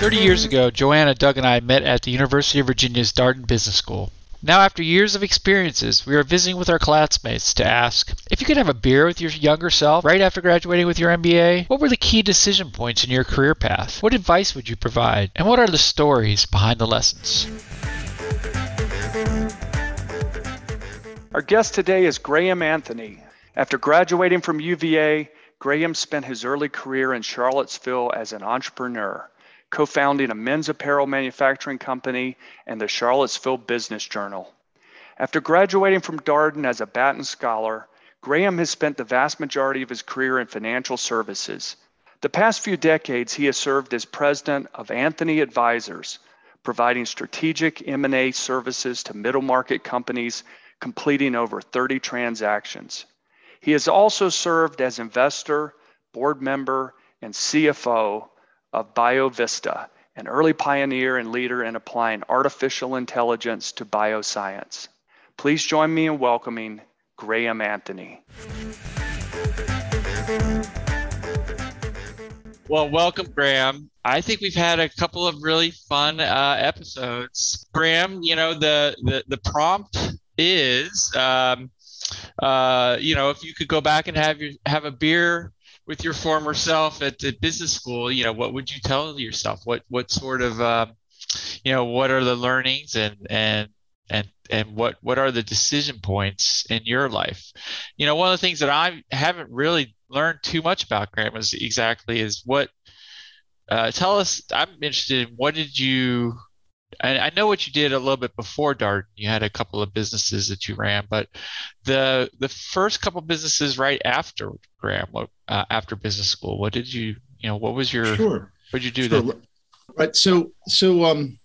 Thirty years ago, Joanna, Doug, and I met at the University of Virginia's Darden Business School. Now, after years of experiences, we are visiting with our classmates to ask if you could have a beer with your younger self right after graduating with your MBA, what were the key decision points in your career path? What advice would you provide? And what are the stories behind the lessons? Our guest today is Graham Anthony. After graduating from UVA, Graham spent his early career in Charlottesville as an entrepreneur co founding a men's apparel manufacturing company and the Charlottesville Business Journal. After graduating from Darden as a Batten Scholar, Graham has spent the vast majority of his career in financial services. The past few decades, he has served as president of Anthony Advisors, providing strategic M&A services to middle market companies, completing over 30 transactions. He has also served as investor, board member, and CFO of BioVista, an early pioneer and leader in applying artificial intelligence to bioscience. Please join me in welcoming Graham Anthony. Well, welcome, Graham. I think we've had a couple of really fun uh, episodes. Graham, you know the the, the prompt is, um, uh, you know, if you could go back and have your have a beer with your former self at the business school, you know, what would you tell yourself? What what sort of uh, you know what are the learnings and and and and what what are the decision points in your life? You know, one of the things that I haven't really learned too much about Graham is exactly is what. Uh, tell us. I'm interested in what did you I, I know what you did a little bit before Dart. You had a couple of businesses that you ran, but the the first couple businesses right after Graham, uh, after business school, what did you you know what was your sure what did you do sure. then? Right. So so um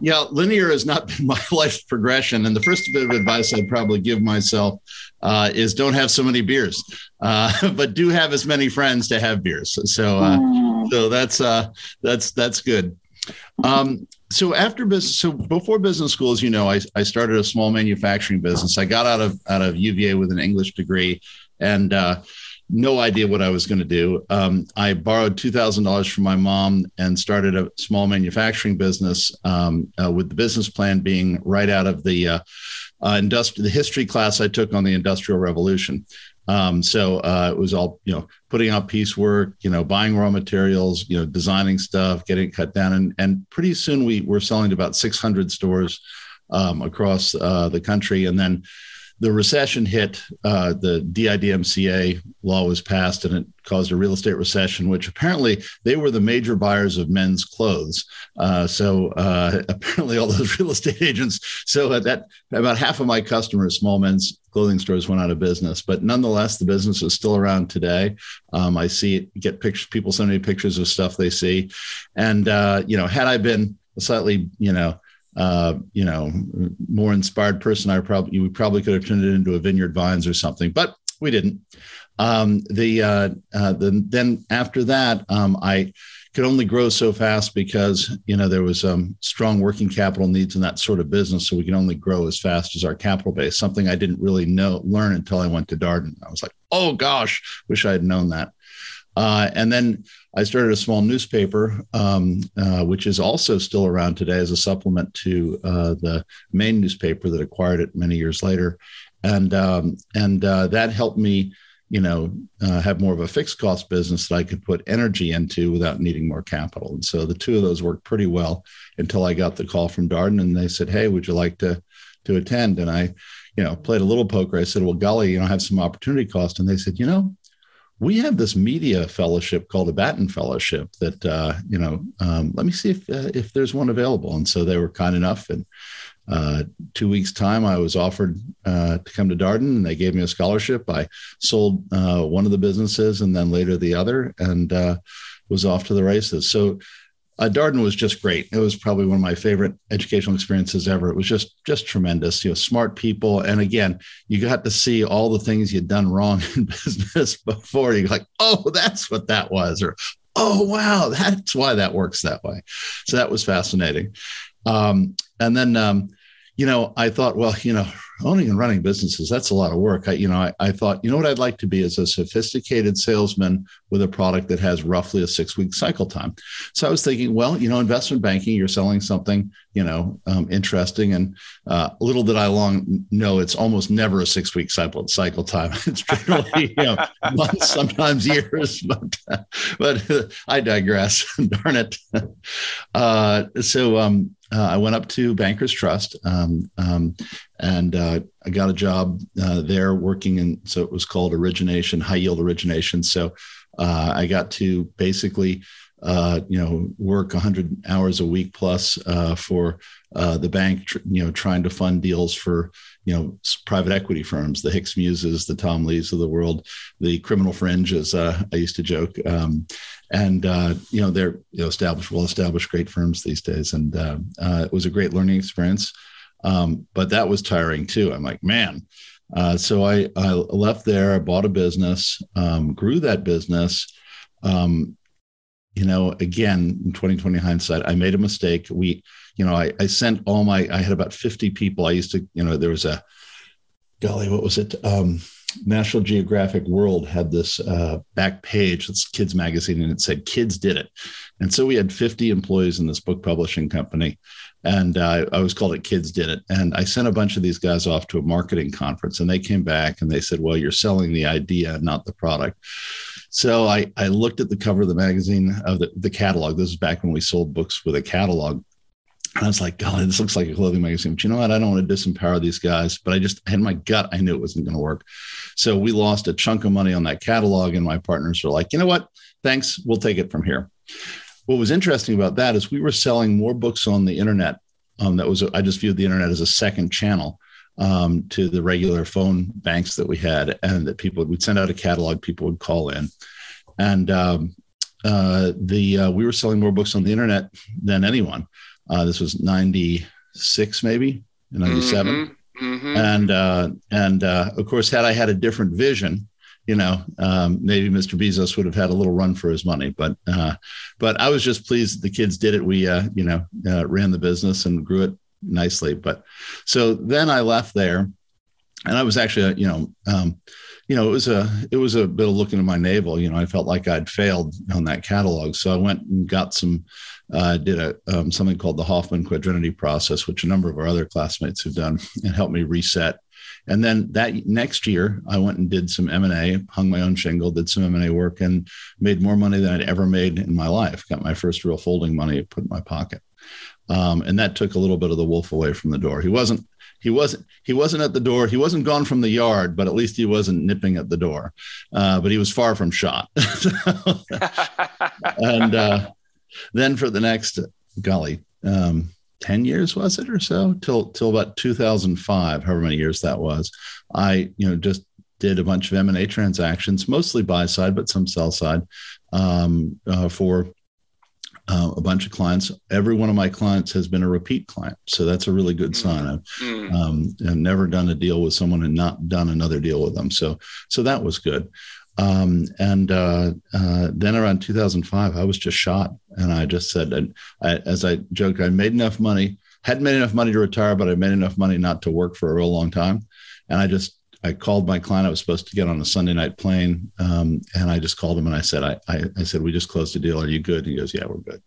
yeah, linear has not been my life progression. And the first bit of advice I'd probably give myself uh, is don't have so many beers, uh, but do have as many friends to have beers. So, uh, so that's uh, that's that's good. Um, so after business, so before business school, as you know, I, I started a small manufacturing business. I got out of out of UVA with an English degree, and uh, no idea what I was going to do. Um, I borrowed two thousand dollars from my mom and started a small manufacturing business. Um, uh, with the business plan being right out of the uh, uh, industrial the history class I took on the Industrial Revolution. Um, so uh, it was all you know, putting out piecework, you know, buying raw materials, you know, designing stuff, getting it cut down, and and pretty soon we were selling to about 600 stores um, across uh, the country, and then the recession hit, uh, the DIDMCA law was passed and it caused a real estate recession, which apparently they were the major buyers of men's clothes. Uh, so uh, apparently, all those real estate agents. So that about half of my customers, small men's clothing stores, went out of business. But nonetheless, the business is still around today. Um, I see it, get pictures, people send me pictures of stuff they see, and uh, you know, had I been slightly, you know uh, you know, more inspired person, I probably we probably could have turned it into a Vineyard Vines or something, but we didn't. Um, the, uh, uh, the then after that, um, I could only grow so fast because you know there was um, strong working capital needs in that sort of business, so we can only grow as fast as our capital base. Something I didn't really know learn until I went to Darden. I was like, oh gosh, wish I had known that. Uh, and then I started a small newspaper, um, uh, which is also still around today as a supplement to uh, the main newspaper that acquired it many years later, and um, and uh, that helped me, you know, uh, have more of a fixed cost business that I could put energy into without needing more capital. And so the two of those worked pretty well until I got the call from Darden, and they said, "Hey, would you like to to attend?" And I, you know, played a little poker. I said, "Well, golly, you know, I have some opportunity cost," and they said, "You know." We have this media fellowship called the Batten Fellowship that uh, you know. Um, let me see if uh, if there's one available. And so they were kind enough. And uh, two weeks time, I was offered uh, to come to Darden, and they gave me a scholarship. I sold uh, one of the businesses, and then later the other, and uh, was off to the races. So uh, Darden was just great. It was probably one of my favorite educational experiences ever. It was just just tremendous. You know, smart people, and again, you got to see all the things you'd done wrong in business before. You're like, oh, that's what that was, or oh, wow, that's why that works that way. So that was fascinating. Um, and then, um, you know, I thought, well, you know, owning and running businesses, that's a lot of work. I, you know, I, I thought, you know what I'd like to be is a sophisticated salesman with a product that has roughly a six week cycle time. So I was thinking, well, you know, investment banking, you're selling something, you know, um, interesting. And uh, little did I long know it's almost never a six week cycle, cycle time. It's generally, you know, months, sometimes years, but, but uh, I digress. Darn it. Uh, so, um, uh, I went up to Bankers Trust um, um, and uh, I got a job uh, there working in, so it was called origination, high yield origination. So uh, I got to basically, uh, you know, work 100 hours a week plus uh, for the bank, tr- you know, trying to fund deals for, you know, private equity firms, the Hicks Muses, the Tom Lees of the world, the criminal fringe, as I used to joke. Um, and uh, you know they're you know, established, well-established, great firms these days, and uh, uh, it was a great learning experience. Um, but that was tiring too. I'm like, man. Uh, so I, I left there. I bought a business, um, grew that business. Um, you know, again, in 2020 hindsight, I made a mistake. We, you know, I, I sent all my. I had about 50 people. I used to, you know, there was a, golly, what was it? Um, National Geographic World had this uh, back page, it's kids magazine, and it said "Kids did it," and so we had 50 employees in this book publishing company, and uh, I always called it "Kids did it." And I sent a bunch of these guys off to a marketing conference, and they came back and they said, "Well, you're selling the idea, not the product." So I, I looked at the cover of the magazine of the, the catalog. This is back when we sold books with a catalog. And I was like, God, this looks like a clothing magazine. But you know what? I don't want to disempower these guys. But I just had my gut. I knew it wasn't going to work. So we lost a chunk of money on that catalog. And my partners were like, you know what? Thanks. We'll take it from here. What was interesting about that is we were selling more books on the internet. Um, that was, I just viewed the internet as a second channel um, to the regular phone banks that we had. And that people would send out a catalog, people would call in. And um, uh, the uh, we were selling more books on the internet than anyone. Uh, this was 96, maybe 97. Mm-hmm, mm-hmm. And, uh, and uh, of course, had I had a different vision, you know, um, maybe Mr. Bezos would have had a little run for his money, but, uh, but I was just pleased the kids did it. We, uh, you know, uh, ran the business and grew it nicely. But so then I left there and I was actually, you know, um, you know, it was a it was a bit of looking at my navel. You know, I felt like I'd failed on that catalog, so I went and got some uh, did a um, something called the Hoffman Quadrinity process, which a number of our other classmates have done, and helped me reset. And then that next year, I went and did some M and A, hung my own shingle, did some M and A work, and made more money than I'd ever made in my life. Got my first real folding money put in my pocket, um, and that took a little bit of the wolf away from the door. He wasn't he wasn't he wasn't at the door he wasn't gone from the yard but at least he wasn't nipping at the door uh, but he was far from shot and uh, then for the next golly um, 10 years was it or so till till about 2005 however many years that was i you know just did a bunch of m&a transactions mostly buy side but some sell side um, uh, for uh, a bunch of clients. Every one of my clients has been a repeat client, so that's a really good sign. I've, mm. um, I've never done a deal with someone and not done another deal with them. So so that was good. Um, and uh, uh, then around 2005, I was just shot, and I just said, and I, as I joked, I made enough money, hadn't made enough money to retire, but I made enough money not to work for a real long time. And I just I called my client. I was supposed to get on a Sunday night plane, um, and I just called him and I said, I, I, I said, we just closed the deal. Are you good? And he goes, Yeah, we're good.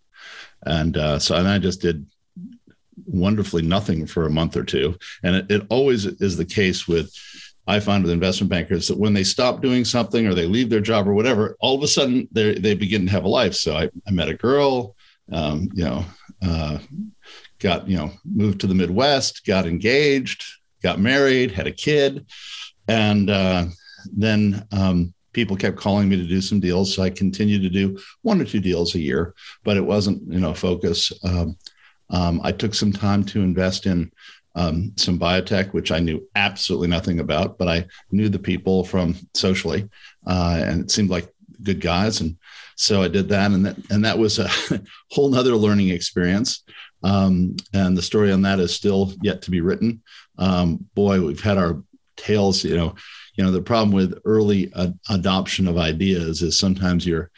And uh, so, and I just did wonderfully nothing for a month or two. And it, it always is the case with I find with investment bankers that when they stop doing something or they leave their job or whatever, all of a sudden they they begin to have a life. So I, I met a girl, um, you know, uh, got you know moved to the Midwest, got engaged, got married, had a kid, and uh, then um, people kept calling me to do some deals. So I continued to do one or two deals a year, but it wasn't you know focus. Um, um, I took some time to invest in um, some biotech, which I knew absolutely nothing about, but I knew the people from socially, uh, and it seemed like good guys, and so I did that, and that and that was a whole nother learning experience. Um, and the story on that is still yet to be written. Um, boy, we've had our tails, you know. You know, the problem with early ad- adoption of ideas is sometimes you're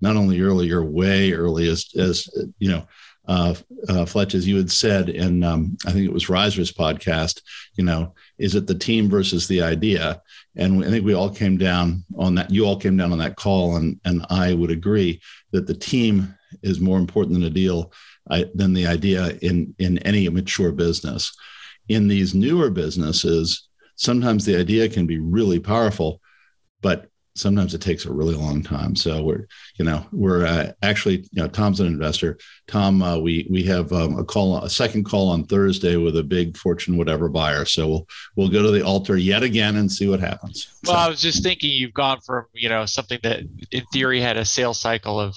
not only early, you're way early as as you know uh, uh, Fletch, as you had said in, um, I think it was Reiser's podcast, you know, is it the team versus the idea? And I think we all came down on that. You all came down on that call, and and I would agree that the team is more important than a deal, I, than the idea in in any mature business. In these newer businesses, sometimes the idea can be really powerful, but sometimes it takes a really long time. So we're, you know, we're uh, actually, you know, Tom's an investor. Tom, uh, we we have um, a call, a second call on Thursday with a big Fortune whatever buyer. So we'll we'll go to the altar yet again and see what happens. Well, so. I was just thinking, you've gone from you know something that in theory had a sales cycle of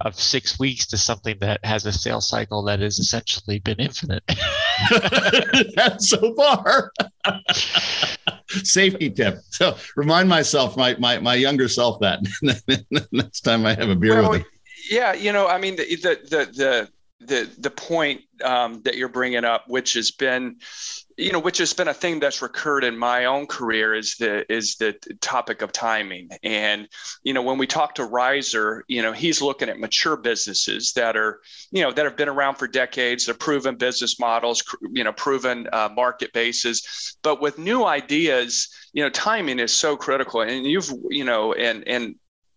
of six weeks to something that has a sales cycle that has essentially been infinite. so far. Safety tip. So remind myself, my my my younger self, that next time I have a beer well, with him. Yeah, you know, I mean, the the the the the, the point um, that you're bringing up, which has been you know which has been a thing that's recurred in my own career is the is the topic of timing. And you know when we talk to riser you know he's looking at mature businesses that are you know that have been around for decades. They're proven business models you know proven uh, market bases. But with new ideas you know timing is so critical. And you've you know and and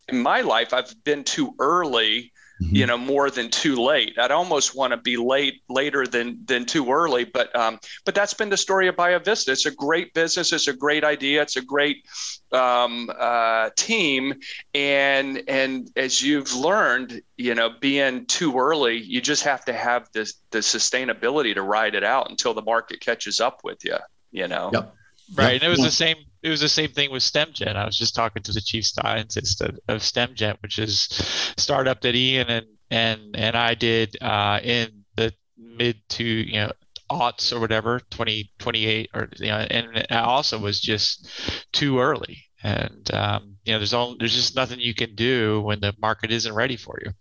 in my life i've been too early mm-hmm. you know more than too late. I'd almost want to be late later than than too early but um, but that's been the story of biovista it's a great business. It's a great idea. It's a great um, uh, team. And and as you've learned you know being too early you just have to have this the sustainability to ride it out until the market catches up with you you know? Yep. right. Yep. and it was the same it was the same thing with StemGen. I was just talking to the chief scientist of, of StemGen, which is startup that Ian and and and I did uh, in the mid to you know aughts or whatever, 2028 or you know, and it also was just too early. And um, you know, there's only there's just nothing you can do when the market isn't ready for you.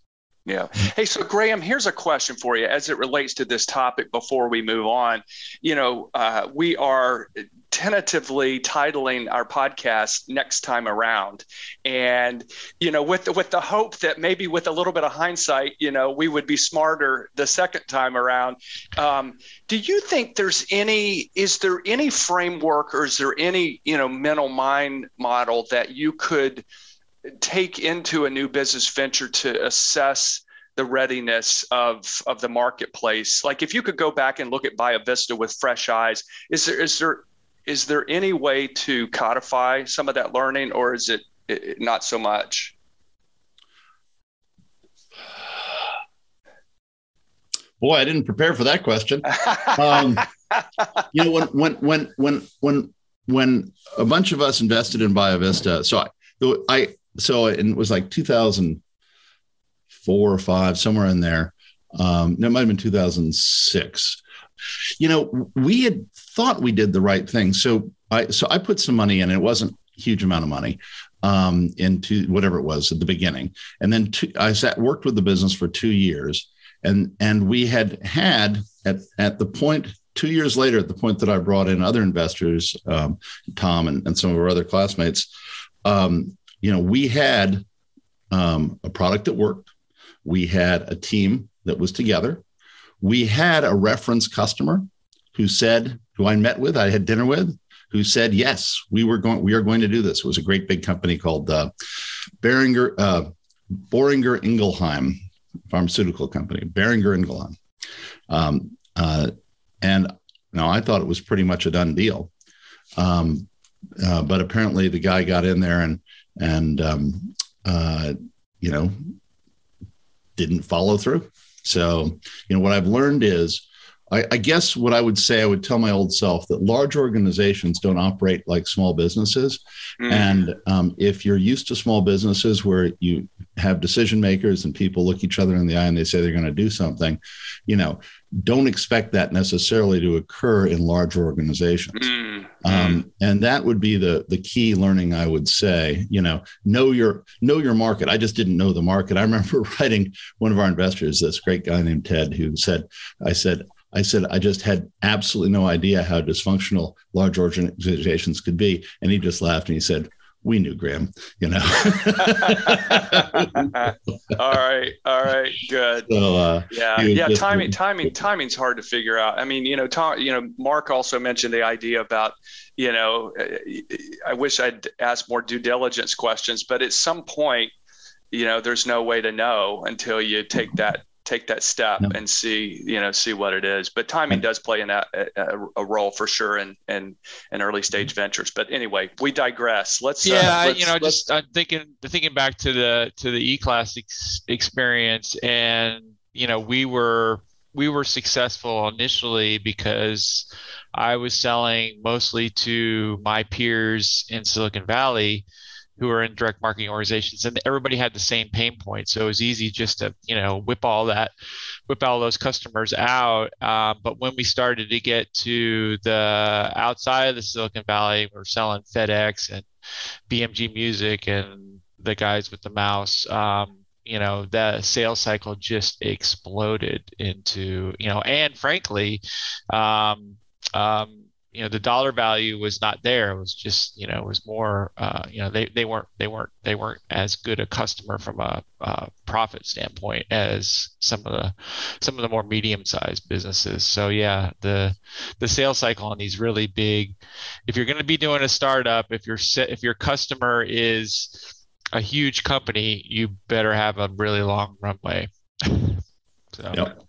Yeah. Hey, so Graham, here's a question for you as it relates to this topic before we move on. You know, uh, we are tentatively titling our podcast next time around and you know with the, with the hope that maybe with a little bit of hindsight you know we would be smarter the second time around um, do you think there's any is there any framework or is there any you know mental mind model that you could take into a new business venture to assess the readiness of of the marketplace? Like if you could go back and look at biovista with fresh eyes is there is there is there any way to codify some of that learning or is it, it not so much? Boy i didn't prepare for that question. Um, you know when when when when when when a bunch of us invested in biovista so i i so it was like 2004 or five somewhere in there um, no, it might have been 2006 you know, we had thought we did the right thing. So I so I put some money in. It wasn't a huge amount of money um, into whatever it was at the beginning, and then two, I sat worked with the business for two years, and and we had had at at the point two years later, at the point that I brought in other investors, um, Tom and, and some of our other classmates, um, you know, we had um, a product that worked. We had a team that was together we had a reference customer who said, who I met with, I had dinner with, who said, yes, we were going, we are going to do this. It was a great big company called uh, Boehringer, uh, Boehringer Ingelheim pharmaceutical company, Boehringer Ingelheim. Um, uh, and now I thought it was pretty much a done deal. Um, uh, but apparently the guy got in there and, and, um, uh, you know, didn't follow through. So, you know, what I've learned is, I, I, guess what I would say, I would tell my old self that large organizations don't operate like small businesses. Mm. And um, if you're used to small businesses where you have decision makers and people look each other in the eye and they say they're going to do something, you know, don't expect that necessarily to occur in large organizations. Mm, um, mm. and that would be the the key learning I would say. You know, know your know your market. I just didn't know the market. I remember writing one of our investors, this great guy named Ted, who said, "I said." I said, I just had absolutely no idea how dysfunctional large organizations could be. And he just laughed and he said, we knew Graham, you know. all right, all right, good. So, uh, yeah, yeah. Timing, timing, timing's hard to figure out. I mean, you know, Tom, you know, Mark also mentioned the idea about, you know, I wish I'd asked more due diligence questions, but at some point, you know, there's no way to know until you take that take that step no. and see you know see what it is. But timing does play in a, a, a, role for sure in, in in early stage ventures. But anyway we digress. Let's uh, yeah uh, let's, you know just i'm thinking thinking back to the to the e-class ex- experience. And you know we were we were successful initially because i was selling mostly to my peers in silicon valley who are in direct marketing organizations and everybody had the same pain point. So it was easy just to you know whip all that whip all those customers out. Um, but when we started to get to the outside of the silicon valley we're selling fedex and bmg music and the guys with the mouse um, you know the sales cycle just exploded into you know and frankly um, um, you know the dollar value was not there. It was just you know it was more uh, you know they, they weren't they weren't they weren't as good a customer from a, a profit standpoint as some of the some of the more medium sized businesses. So yeah the the sales cycle on these really big if you're going to be doing a startup if your if your customer is a huge company you better have a really long runway. So yep.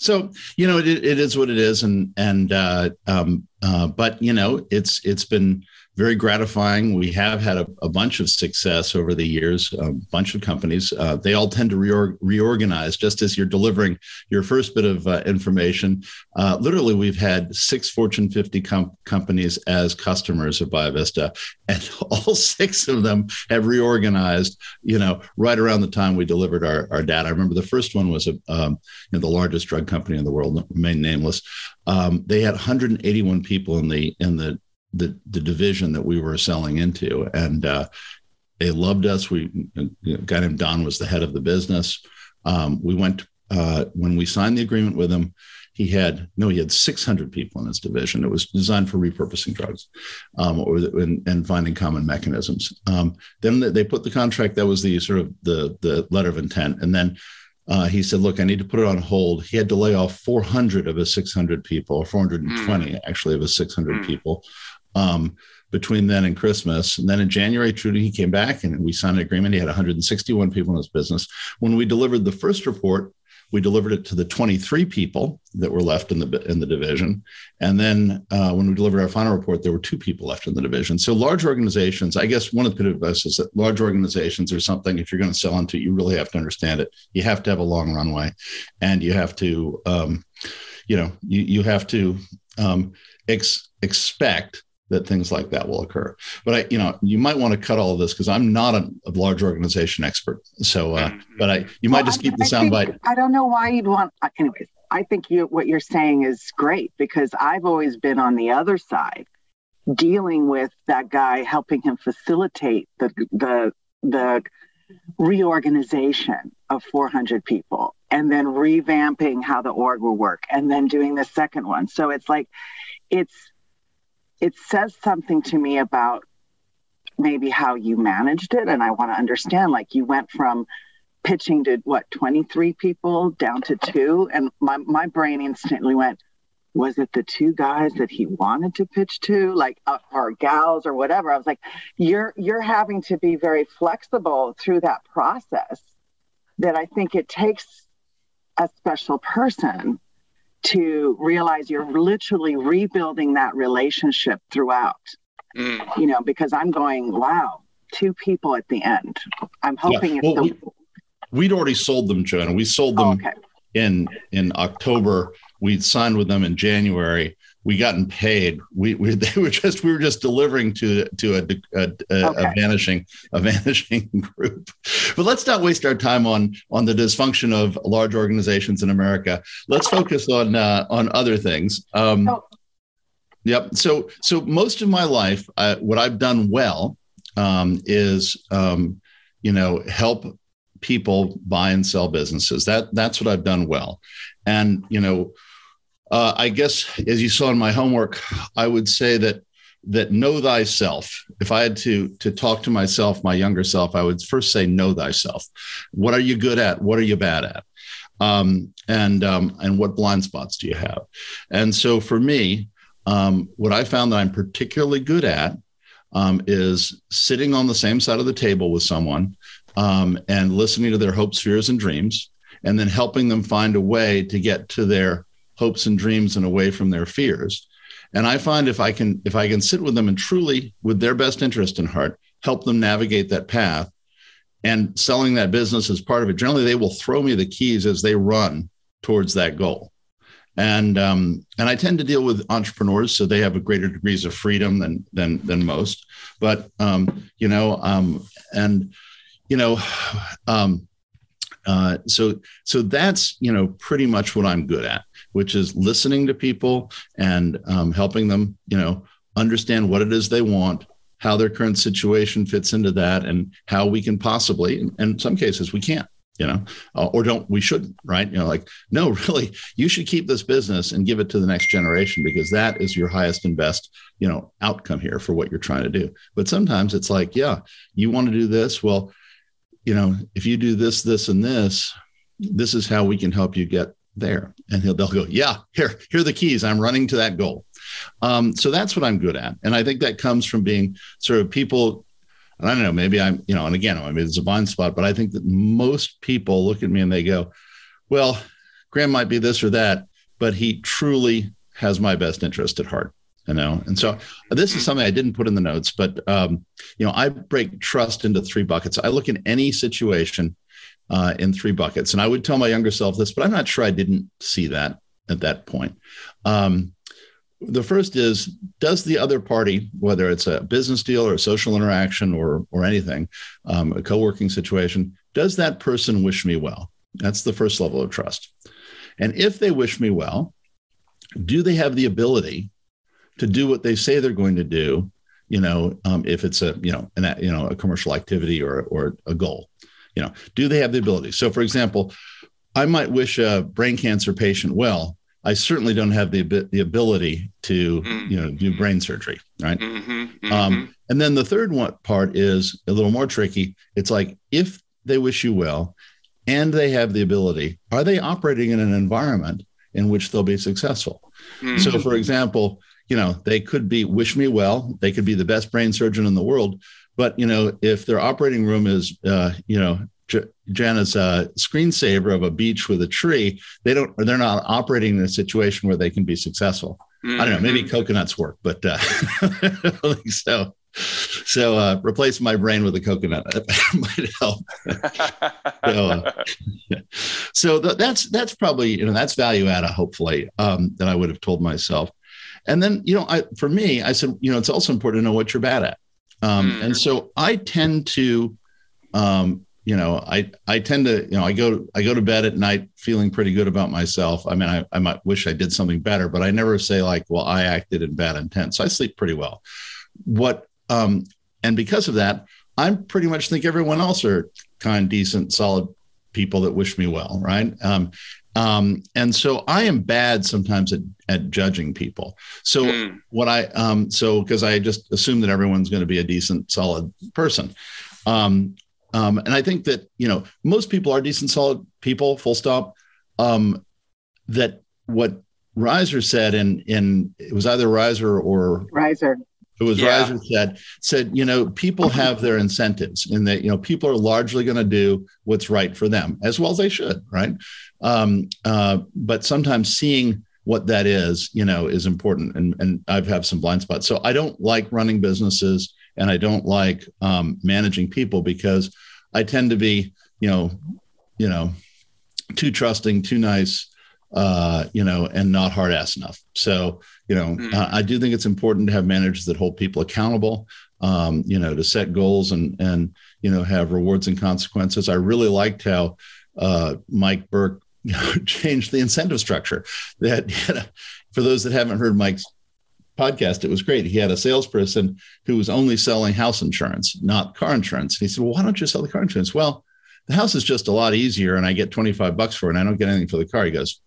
So you know, it, it is what it is, and and uh, um, uh, but you know, it's it's been very gratifying. We have had a, a bunch of success over the years, a bunch of companies. Uh, they all tend to reorg- reorganize just as you're delivering your first bit of uh, information. Uh, literally, we've had six Fortune 50 com- companies as customers of BioVista, and all six of them have reorganized, you know, right around the time we delivered our, our data. I remember the first one was a, um, you know, the largest drug company in the world, remain nameless. Um, they had 181 people in the in the the the division that we were selling into, and uh, they loved us. We a guy named Don was the head of the business. Um, we went uh, when we signed the agreement with him. He had no, he had 600 people in his division. It was designed for repurposing drugs, um, or and, and, finding common mechanisms. Um, then they put the contract. That was the sort of the the letter of intent, and then uh, he said, "Look, I need to put it on hold." He had to lay off 400 of his 600 people, or 420 mm. actually of his 600 mm. people, um, between then and Christmas. And then in January, Trudy, he came back and we signed an agreement. He had 161 people in his business. When we delivered the first report, we delivered it to the 23 people that were left in the in the division, and then uh, when we delivered our final report, there were two people left in the division. So large organizations, I guess one of the of is that large organizations are something. If you're going to sell into, you really have to understand it. You have to have a long runway, and you have to, um, you know, you you have to um, ex- expect that things like that will occur. But I, you know, you might want to cut all of this because I'm not a, a, large organization expert. So, uh, mm-hmm. but I, you might well, just keep I, the soundbite. I don't know why you'd want. Uh, anyways, I think you what you're saying is great because I've always been on the other side, dealing with that guy, helping him facilitate the the the reorganization of 400 people and then revamping how the org will work and then doing the second one. So it's like it's it says something to me about maybe how you managed it and i want to understand like you went from pitching to what 23 people down to two? And my, my brain instantly went was it the two guys that he wanted to pitch to? Like uh, or gals or whatever. I was like you're you're having to be very flexible through that process that i think it takes a special person to realize you're literally rebuilding that relationship throughout. Mm. You know, because I'm going, wow, two people at the end. I'm hoping yeah. well, it's we, would already sold them, Joanna. We sold them oh, okay. in in October. We'd signed with them in January we gotten paid. We, we they were just we were just delivering to to a, a, a, okay. a, vanishing a vanishing group. But let's not waste our time on on the dysfunction of large organizations in America. Let's focus on uh, on other things. Um, oh. Yep. So so most of my life, uh, what I've done well um, is um, you know help people buy and sell businesses. That that's what I've done well, and you know uh, I guess, as you saw in my homework, I would say that that know thyself. If I had to to talk to myself, my younger self, I would first say know thyself. What are you good at? What are you bad at? Um, and um, and what blind spots do you have? And so for me, um, what I found that I'm particularly good at um, is sitting on the same side of the table with someone um, and listening to their hopes, fears, and dreams, and then helping them find a way to get to their hopes and dreams and away from their fears. And I find if I can if I can sit with them and truly, with their best interest in heart, help them navigate that path, and selling that business as part of it, generally they will throw me the keys as they run towards that goal. And um, and I tend to deal with entrepreneurs, so they have a greater degrees of freedom than than than most. But um, you know, um, and you know, um, uh, so so that's you know pretty much what I'm good at, which is listening to people and um, helping them you know understand what it is they want, how their current situation fits into that, and how we can possibly, in some cases, we can't you know, uh, or don't we shouldn't, right? You know, like no, really, you should keep this business and give it to the next generation because that is your highest and best, you know, outcome here for what you're trying to do. But sometimes it's like, yeah, you want to do this, well, you know, if you do this, this, and this, this is how we can help you get there. And they'll go, yeah, here, here are the keys. I'm running to that goal. Um, so that's what I'm good at. And I think that comes from being sort of people and I don't know, maybe I'm, you know, and again, I mean, it's a blind spot, but I think that most people look at me and they go, well, Graham might be this or that, but he truly has my best interest at heart, you know? And so this is something I didn't put in the notes, but, um, you know, I break trust into three buckets. I look in any situation uh, in three buckets. And I would tell my younger self this, but I'm not sure I didn't see that at that point. Um, the first is does the other party whether it's a business deal or a social interaction or or anything um, a co-working situation does that person wish me well that's the first level of trust and if they wish me well do they have the ability to do what they say they're going to do you know um, if it's a you know an you know a commercial activity or or a goal you know do they have the ability so for example i might wish a brain cancer patient well I certainly don't have the the ability to mm-hmm. you know do brain surgery, right? Mm-hmm, mm-hmm. Um, and then the third one part is a little more tricky. It's like if they wish you well, and they have the ability, are they operating in an environment in which they'll be successful? So, mm-hmm. for example, you know they could be wish me well. They could be the best brain surgeon in the world, but you know if their operating room is uh, you know Jana's uh, screensaver of a beach with a tree, they don't, they're not operating in a situation where they can be successful. Mm-hmm. I don't know, maybe mm-hmm. coconuts work, but uh, I don't think so. So uh, replace my brain with a coconut might help. so, uh, so th- that's that's probably you know that's value add hopefully um, that I would have told myself. And then you know I for me I said you know it's also important to know what you're bad at. Um, mm. And so I tend to um, you know, I I tend to, you know, I go I go to bed at night feeling pretty good about myself. I mean, I, I might wish I did something better, but I never say like, well, I acted in bad intent. So I sleep pretty well. What um and because of that, I'm pretty much think everyone else are kind, decent, solid people that wish me well, right? Um, um, and so I am bad sometimes at, at judging people. So mm. what I um, so because I just assume that everyone's going to be a decent, solid person. Um, um, and I think that, you know, most people are decent, solid people, full stop. Um, that what Reiser said, and in, in it was either Reiser or Reiser. It was yeah. Reiser said, said, you know, people have their incentives in that, you know, people are largely going to do what's right for them as well as they should. Right. Um, uh, but sometimes seeing what that is, you know, is important. And, and I've have some blind spots. So I don't like running businesses and I don't like um, managing people because I tend to be, you know, you know, too trusting, too nice, uh, you know, and not hard ass enough. So, you know, mm. uh, I do think it's important to have managers that hold people accountable, um, you know, to set goals and and you know have rewards and consequences. I really liked how uh, Mike Burke you know, changed the incentive structure. That you know, for those that haven't heard Mike's podcast, it was great. He had a salesperson who was only selling house insurance, not car insurance. And he said, Well, why don't you sell the car insurance? Well, the house is just a lot easier and I get 25 bucks for it and I don't get anything for the car. He goes,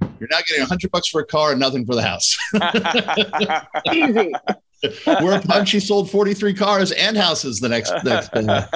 You're not getting 100 bucks for a car and nothing for the house. Easy. Whereupon she sold 43 cars and houses the next next day.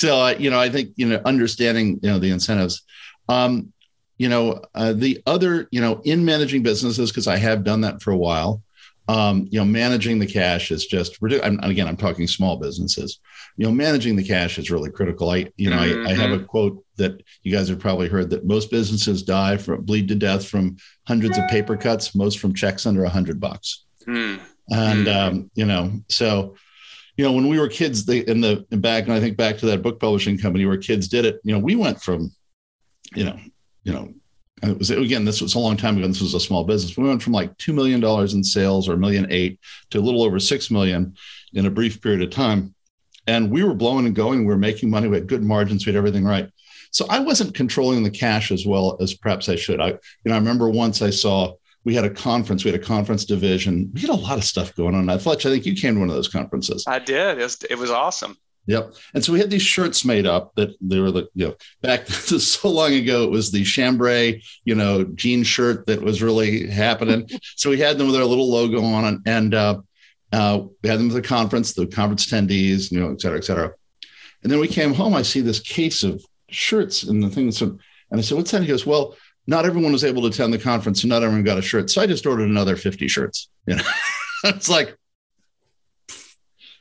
So uh, you know, I think you know, understanding you know the incentives. Um, you know, uh, the other you know, in managing businesses because I have done that for a while. Um, you know, managing the cash is just I'm, again, I'm talking small businesses. You know, managing the cash is really critical. I, you know, mm-hmm. I, I, have a mm-hmm. quote that you guys have probably heard that most businesses die from bleed to death from hundreds of paper cuts, most from checks under a hundred bucks. Mm-hmm. And um, you know, so you know, when we were kids, they in the back, and I think back to that book publishing company where kids did it. You know, we went from, you know, you know, it was again this was a long time ago this was a small business. We went from like $2 million in sales or a million eight to a little over 6 million in a brief period of time. And we were blowing and going. We were making money. We had good margins. We had everything right. So i wasn't controlling the cash as well as perhaps i should. I you know i remember once i saw we had a conference we had a conference division we had a lot of stuff going on fletch i think you came to one of those conferences i did it was, it was awesome Yep. And so we had these shirts made up that they were the, you know, back so long ago, it was the chambray, you know, jean shirt that was really happening. so we had them with our little logo on it. And uh, uh, we had them at the conference, the conference attendees, you know, et cetera, et cetera. And then we came home. I see this case of shirts and the things. And I said, what's that? He goes, well, not everyone was able to attend the conference and not everyone got a shirt. So I just ordered another 50 shirts. You know, it's like,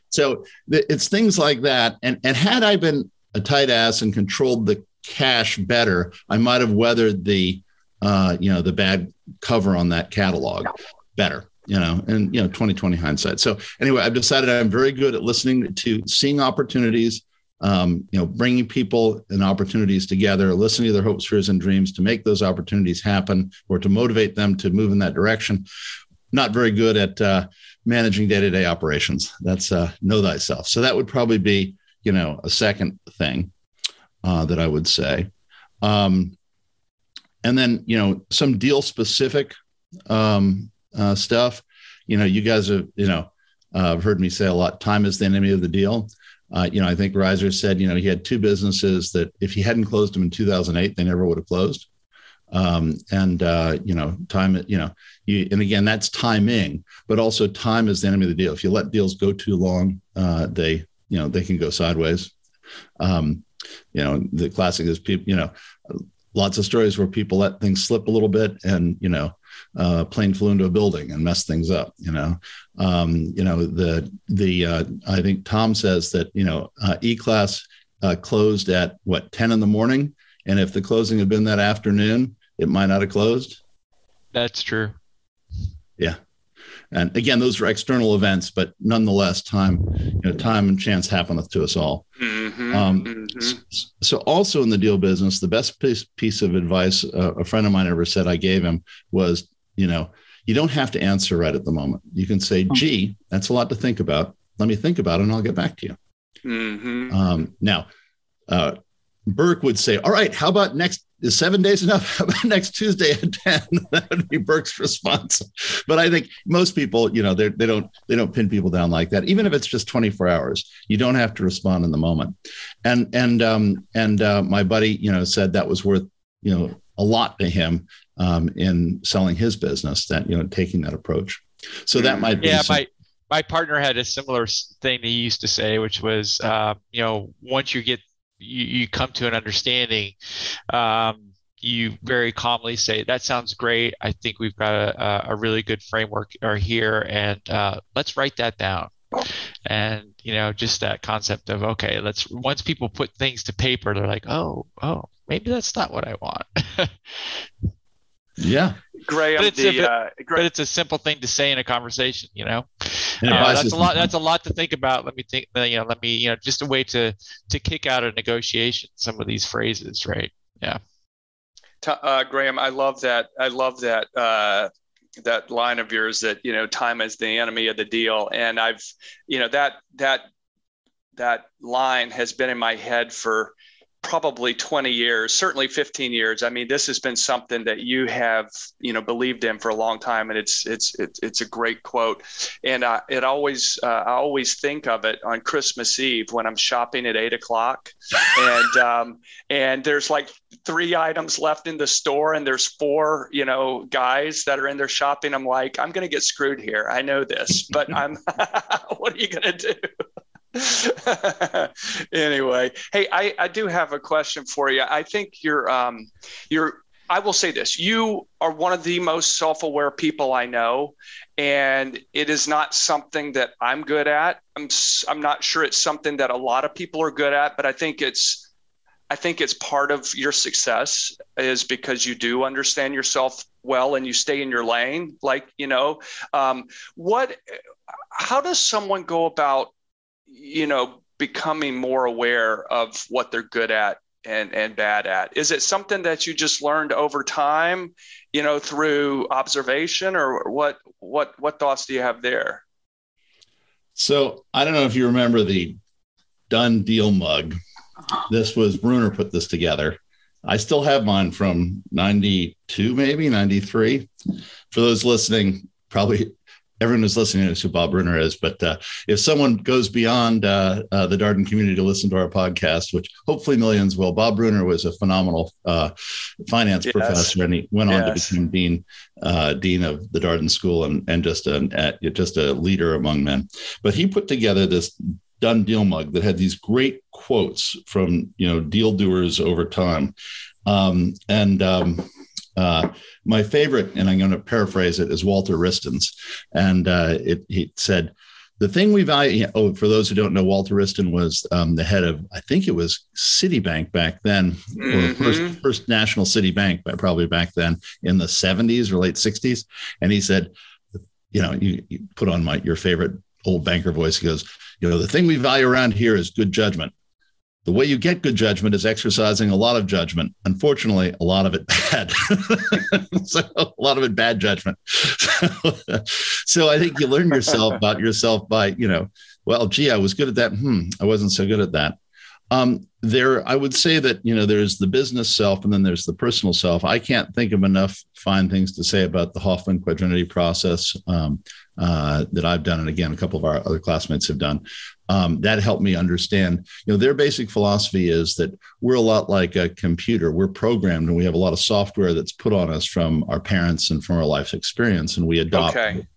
so it's things like that. And, and had I been a tight ass and controlled the cash better, I might have weathered the, uh, you know, the bad cover on that catalog better, you know, and, you know, 2020 hindsight. So anyway, I've decided I'm very good at listening to seeing opportunities, um, you know, bringing people and opportunities together, listening to their hopes, fears, and dreams to make those opportunities happen or to motivate them to move in that direction. Not very good at, uh, managing day-to-day operations. That's uh, know thyself. So that would probably be, you know, a second thing uh, that I would say. Um, and then, you know, some deal specific um, uh, stuff. You know, you guys have, you know, uh, heard me say a lot. Time is the enemy of the deal. Uh, you know, I think Reiser said, you know, he had two businesses that if he hadn't closed them in 2008, they never would have closed. Um, and uh, you know, time, you know, you, and again, that's timing, but also time is the enemy of the deal. If you let deals go too long, uh, they, you know, they can go sideways. Um, you know, the classic is people, you know, lots of stories where people let things slip a little bit and, you know, uh, plane flew into a building and messed things up. You know, um, you know the the uh, I think Tom says that you know uh, E class uh, closed at what ten in the morning, and if the closing had been that afternoon, it might not have closed. That's true. Yeah. And again, those are external events, but nonetheless, time, you know, time and chance happeneth to us all. Mm-hmm, um, mm-hmm. So, also in the deal business, the best piece, piece of advice uh, a friend of mine ever said I gave him was, you know, you don't have to answer right at the moment. You can say, hmm. "Gee, that's a lot to think about. Let me think about it, and I'll get back to you." Mm-hmm. Um, now, uh, Burke would say, "All right, how about next is seven days enough? How about next Tuesday at 10? that would be Burke's response. But I think most people, you know, they they don't they don't pin people down like that. Even if it's just 24 hours, you don't have to respond in the moment. And and um and uh, my buddy, you know, said that was worth you know a lot to him um, in selling his business. That you know taking that approach. So that might be yeah. Some- my my partner had a similar thing he used to say, which was, uh, you know, once you get you, you come to an understanding, um, you very calmly say, "That sounds great. I think we've got a, a really good framework or here, and uh, let's write that down." And you know, just that concept of okay, let's once people put things to paper, they're like, "Oh, oh, maybe that's not what I want." yeah, Graham, but it's, the, a, uh, but it's a simple thing to say in a conversation, you know. Uh, that's a lot. That's a lot to think about. Let me think. Uh, you know, let me. You know, just a way to to kick out a negotiation. Some of these phrases, right? Yeah. Uh, Graham, I love that. I love that. Uh, that line of yours that you know time is the enemy of the deal and i've you know that that that line has been in my head for probably 20 years, certainly 15 years. I mean, this has been something that you have, you know, believed in for a long time, and it's it's it's, it's a great quote. And uh, it always uh, I always think of it on Christmas Eve when I'm shopping at eight o'clock, and um, and there's like three items left in the store, and there's four, you know, guys that are in there shopping. I'm like, I'm to get screwed here. I know this, but I'm. what are you to do? anyway, hey, I, I do have a question for you. I think you're um, you're I will say this: you are one of the most self-aware people I know, and it is not something that I'm good at. I'm I'm not sure it's something that a lot of people are good at, but I think it's I think it's part of your success is because you do understand yourself well and you stay in your lane. Like you know, um, what? How does someone go about you know, becoming more aware of what they're good at and and bad at? Is it something that you just learned over time, you know, through observation, or what what what thoughts do you have there? So I don't know if you remember the done deal mug. Uh-huh. This was Bruner put this together. I still have mine from 92, maybe 93. For those listening, probably everyone who's listening knows who Bob Bruner is. But uh, if someone goes beyond uh, uh, the Darden community to listen to our podcast, which hopefully millions will, Bob Bruner was a phenomenal uh, finance yes. professor, and he went on yes. to become dean uh, dean of the Darden School and and just a just a leader among men. But he put together this done deal mug that had these great quotes from you know deal doers over time um, and um, uh, my favorite, and I'm going to paraphrase it, is Walter Wriston's. And uh, it, he said, the thing we value, oh, for those who don't know, Walter Wriston was um, the head of, I think it was Citibank back then, mm-hmm. or first, first national Citibank, but probably back then in the 70s or late 60s. And he said, you know, you, you put on my your favorite old banker voice. He goes, you know, the thing we value around here is good judgment the way you get good judgment is exercising a lot of judgment. Unfortunately, a lot of it bad. so a lot of it bad judgment. so I think you learn yourself about yourself by, you know, well, gee, I was good at that. Hmm, I wasn't so good at that. Um, there, I would say that you know there's the business self and then there's the personal self. I can't think of enough fine things to say about the Hoffman quadrinity process um, uh, that I've done, and again, a couple of our other classmates have done. Um, that helped me understand. You know, their basic philosophy is that we're a lot like a computer. We're programmed, and we have a lot of software that's put on us from our parents and from our life experience, and we adopt. Okay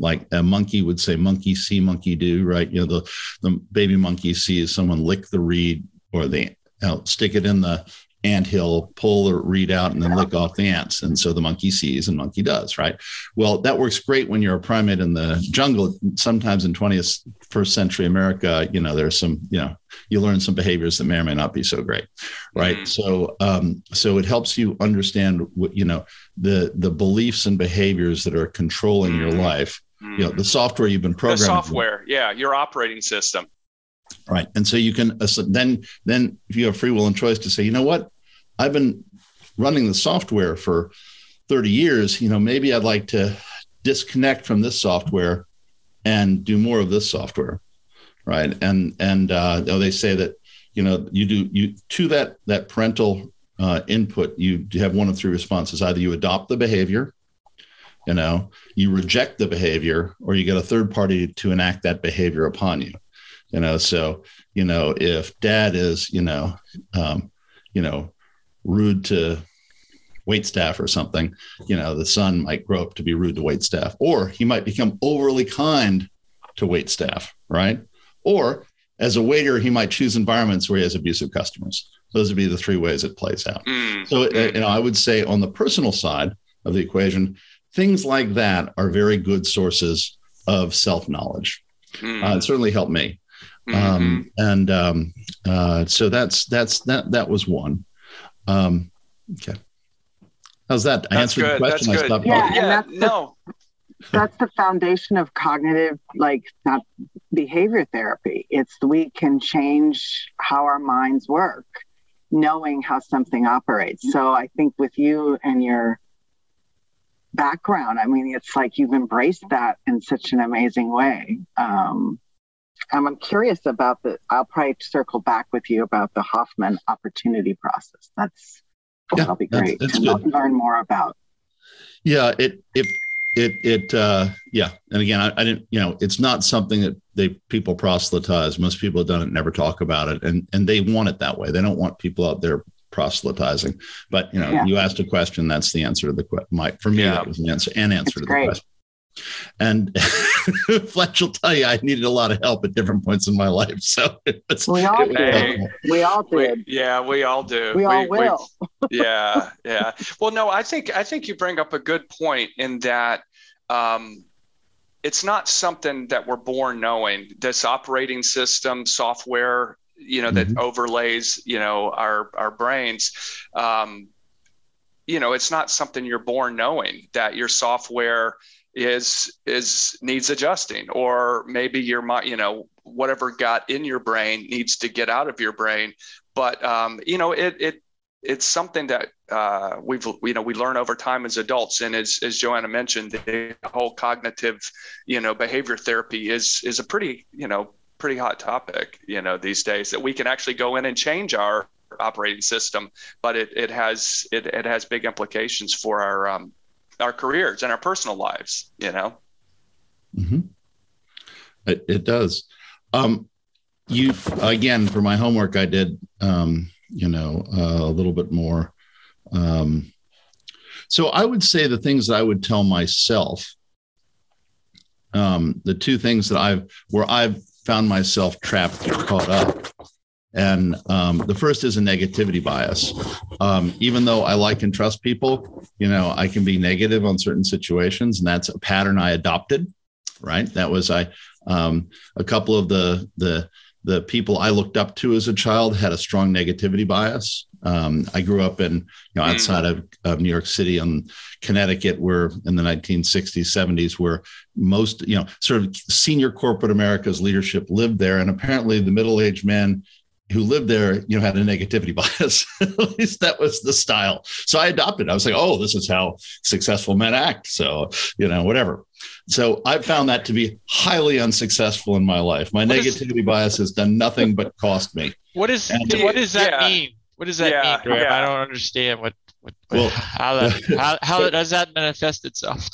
like a monkey would say monkey see monkey do right you know the the baby monkey sees someone lick the reed or the you know, stick it in the ant hill pull the reed out and then lick off the ants and so the monkey sees and monkey does right well that works great when you're a primate in the jungle sometimes in 20th first century america you know there's some you know you learn some behaviors that may or may not be so great right mm-hmm. so um so it helps you understand what you know the the beliefs and behaviors that are controlling mm-hmm. your life you know the software you've been programming. The software, yeah, your operating system. Right, and so you can then then if you have free will and choice to say, you know what, I've been running the software for 30 years. You know, maybe I'd like to disconnect from this software and do more of this software, right? And and uh, they say that you know you do you to that that parental uh, input, you have one of three responses: either you adopt the behavior, you know you reject the behavior or you get a third party to enact that behavior upon you you know so you know if dad is you know um, you know rude to wait staff or something you know the son might grow up to be rude to wait staff or he might become overly kind to wait staff right or as a waiter he might choose environments where he has abusive customers those would be the three ways it plays out mm. so uh, you know i would say on the personal side of the equation things like that are very good sources of self knowledge. Mm. Uh, it certainly helped me. Mm-hmm. Um, and um, uh, so that's that's that that was one. Um, okay, how's that? I that's answered good. the question. That's good. yeah, yeah, that's no. The, that's the foundation of cognitive, like not behavior therapy. It's we can change how our minds work, knowing how something operates. So I think with you and your background. I mean, it's like you've embraced that in such an amazing way. Um, I'm curious about the. I'll probably circle back with you about the Hoffman quadrinity process. That's yeah, that'll be great that's, that's to learn more about. Yeah, it it it it uh, yeah, and again, I, I, didn't you know it's not something that they people proselytize. Most people have done it, never talk about it, and and they want it that way. They don't want people out there proselytizing. But you know, yeah. you asked a question. That's the answer to the question. My for me, yeah. that was an answer an answer to the great. question. And Fletch will tell you I needed a lot of help at different points in my life. So we all did. We all did. We, yeah, we all do. We, we all will. We, yeah, yeah. Well, no, I think I think you bring up a good point in that um, it's not something that we're born knowing. This operating system software, you know, mm-hmm. that overlays, you know, our our brains. Um, you know, it's not something you're born knowing that your software is is needs adjusting or maybe your you know whatever got in your brain needs to get out of your brain. But um, you know it it it's something that uh, we've you know we learn over time as adults. And as, as joanna mentioned the whole cognitive you know behavior therapy is is a pretty you know pretty hot topic you know these days that we can actually go in and change our operating system. But it, it has it, it has big implications for our um, our careers and our personal lives you know? Mm-hmm. it, it does. Um you again for my homework i did um you know uh, a little bit more. Um so i would say the things that i would tell myself um the two things that i've where i've found myself trapped caught up and um, the first is a negativity bias. Um, even though I like and trust people, you know, I can be negative on certain situations, and that's a pattern I adopted. Right. That was I. Um, a couple of the the the people I looked up to as a child had a strong negativity bias. Um, I grew up in, you know, outside of, of New York City and Connecticut, where in the 1960s, 70s, where most, you know, sort of senior corporate America's leadership lived there. And apparently the middle aged men who lived there, you know, had a negativity bias. At least that was the style. So I adopted. I was like, oh, this is how successful men act. So, you know, whatever. So I found that to be highly unsuccessful in my life. My what negativity is, bias has done nothing but cost me. What is and, what does that yeah. mean? What does that yeah, mean? Yeah. I don't understand what, what, well, how that how, how does that manifest itself?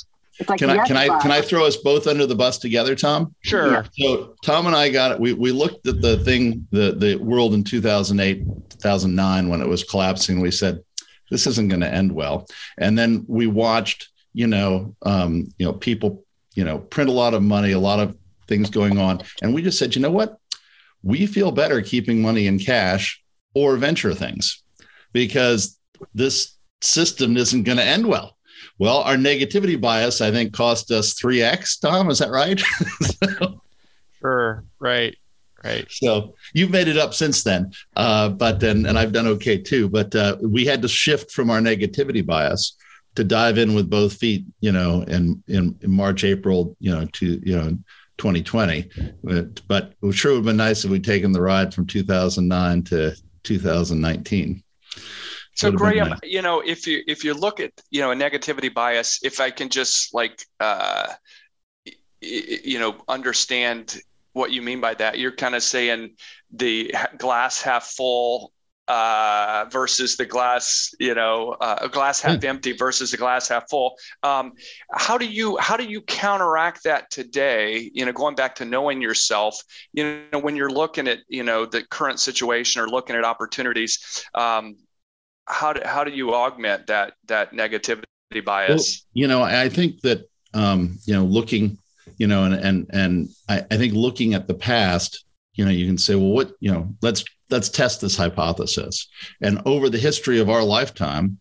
Like can I can I can I throw us both under the bus together, Tom? Sure. So Tom and I got it. We we looked at the thing, the the world in 2008, 2009 when it was collapsing. We said this isn't going to end well. And then we watched, you know, um, you know, people, you know, print a lot of money, a lot of things going on, and we just said, you know what? We feel better keeping money in cash or venture things because this system isn't going to end well well, our negativity bias, I think, cost us 3x, Tom. Is that right? so, sure. Right. Right. So you've made it up since then. Uh, but then, and I've done okay too. But uh, we had to shift from our negativity bias to dive in with both feet, you know, in, in, in March, April, you know, to, you know, 2020. But, but it sure would have been nice if we'd taken the ride from 2009 to 2019. So Graham, nice. you know, if you if you look at you know a negativity bias, if I can just like uh, you know understand what you mean by that, you're kind of saying the glass half full uh, versus the glass, you know, uh, a glass half mm. empty versus a glass half full. Um, how do you how do you counteract that today? You know, going back to knowing yourself. You know, when you're looking at you know the current situation or looking at opportunities. Um, how do, how do you augment that that negativity bias? well, you know i think that um, you know looking you know and and and I, I think looking at the past you know you can say well what you know let's let's test this hypothesis. And over the history of our lifetime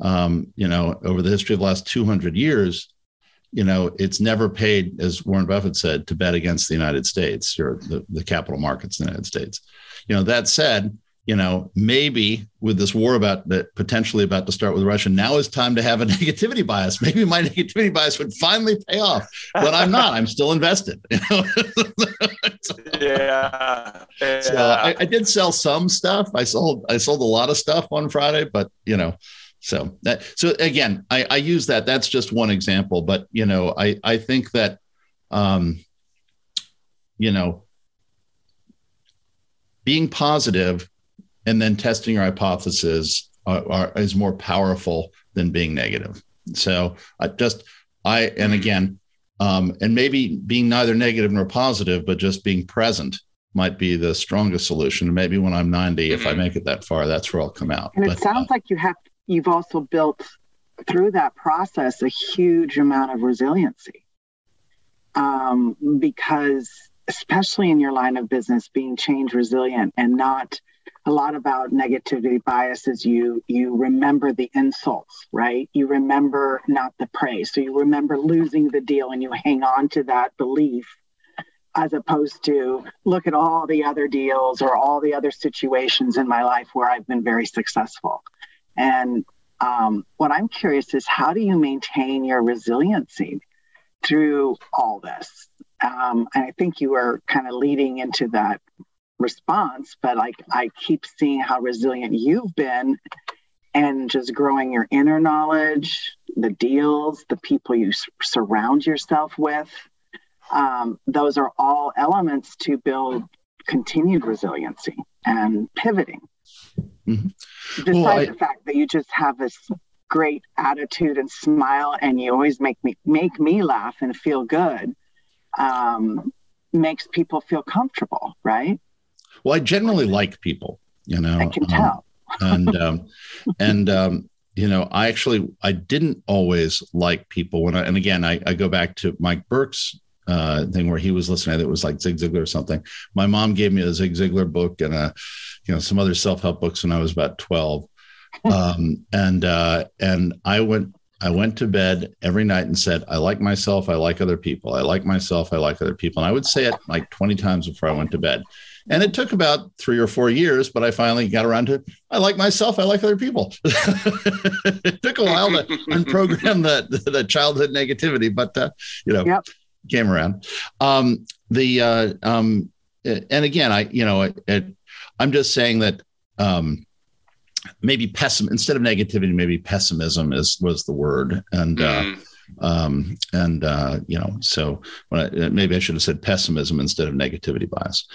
um, you know over the history of the last 200 years you know it's never paid as warren buffett said to bet against the united states or the, the capital markets in the united states. You know that said you know, maybe with this war about that potentially about to start with Russia, now is time to have a negativity bias. Maybe my negativity bias would finally pay off, but I'm not. I'm still invested. You know? yeah. yeah. So I, I, did sell some stuff. I sold I sold a lot of stuff on Friday, but you know, so that so again, I, I use that. That's just one example, but you know, I I think that um, you know, being positive and then testing your hypothesis are, are, is more powerful than being negative. So I just I and again, um, and maybe being neither negative nor positive, but just being present might be the strongest solution. Maybe when I'm 90, mm-hmm. if I mm-hmm. make it that far, that's where I'll come out. And but, it sounds uh, like you have you've also built through that process a huge amount of resiliency. Um, because especially in your line of business, being change resilient and not a lot about negativity biases. You you remember the insults right? You remember not the praise. So you remember losing the deal and you hang on to that belief as opposed to look at all the other deals or all the other situations in my life where i've been very successful. And um, what i'm curious is how do you maintain your resiliency through all this? Um, and i think you were kind of leading into that response, but like I keep seeing how resilient you've been and just growing your inner knowledge, the deals, the people you s- surround yourself with. Um, those are all elements to build continued resiliency and pivoting. Mm-hmm. Besides well, I, the fact that you just have this great attitude and smile, and you always make me make me laugh and feel good, um, makes people feel comfortable, right? Well, I generally like people, you know. I can tell. Um, and um, and um, you know, I actually I didn't always like people when I and again I, I go back to Mike Burke's uh, thing where he was listening. It was like Zig Ziglar or something. My mom gave me a Zig Ziglar book and a, you know, some other self help books when I was about twelve, um, and uh, and I went I went to bed every night and said, I like myself. I like other people. I like myself. I like other people. And I would say it like 20 times before I went to bed. And it took about three or four years, but I finally got around to I like myself, I like other people. it took a while to unprogram that that childhood negativity, but uh, you know, yep. came around. Um, the uh, um, and again, I you know, it, it, I'm just saying that um, maybe pessimism instead of negativity, maybe pessimism is was the word, and. Uh, mm. Uh, um, and uh, you know, so I, maybe I should have said pessimism instead of negativity bias.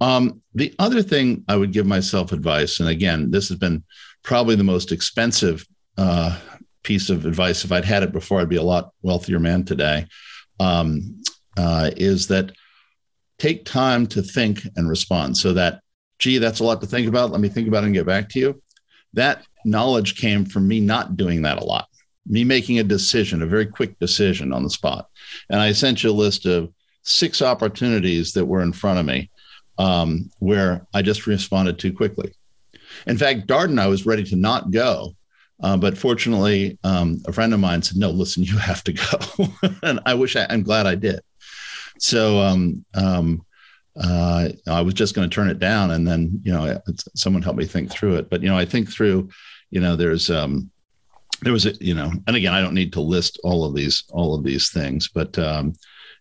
Um, the other thing I would give myself advice, and again, this has been probably the most expensive uh, piece of advice. If I'd had it before, I'd be a lot wealthier man today. Um, uh, is that take time to think and respond so that gee that's a lot to think about let me think about it and get back to you that knowledge came from me not doing that a lot me making a decision, a very quick decision on the spot. And I sent you a list of six opportunities that were in front of me um, where I just responded too quickly. In fact, Darden, I was ready to not go. Uh, but fortunately, um, a friend of mine said, "No, listen, you have to go," and I wish I, am glad I did. So um, um, uh, I was just going to turn it down, and then you know someone helped me think through it. But you know, I think through, you know, there's um, there was a you know and again i don't need to list all of these all of these things but um,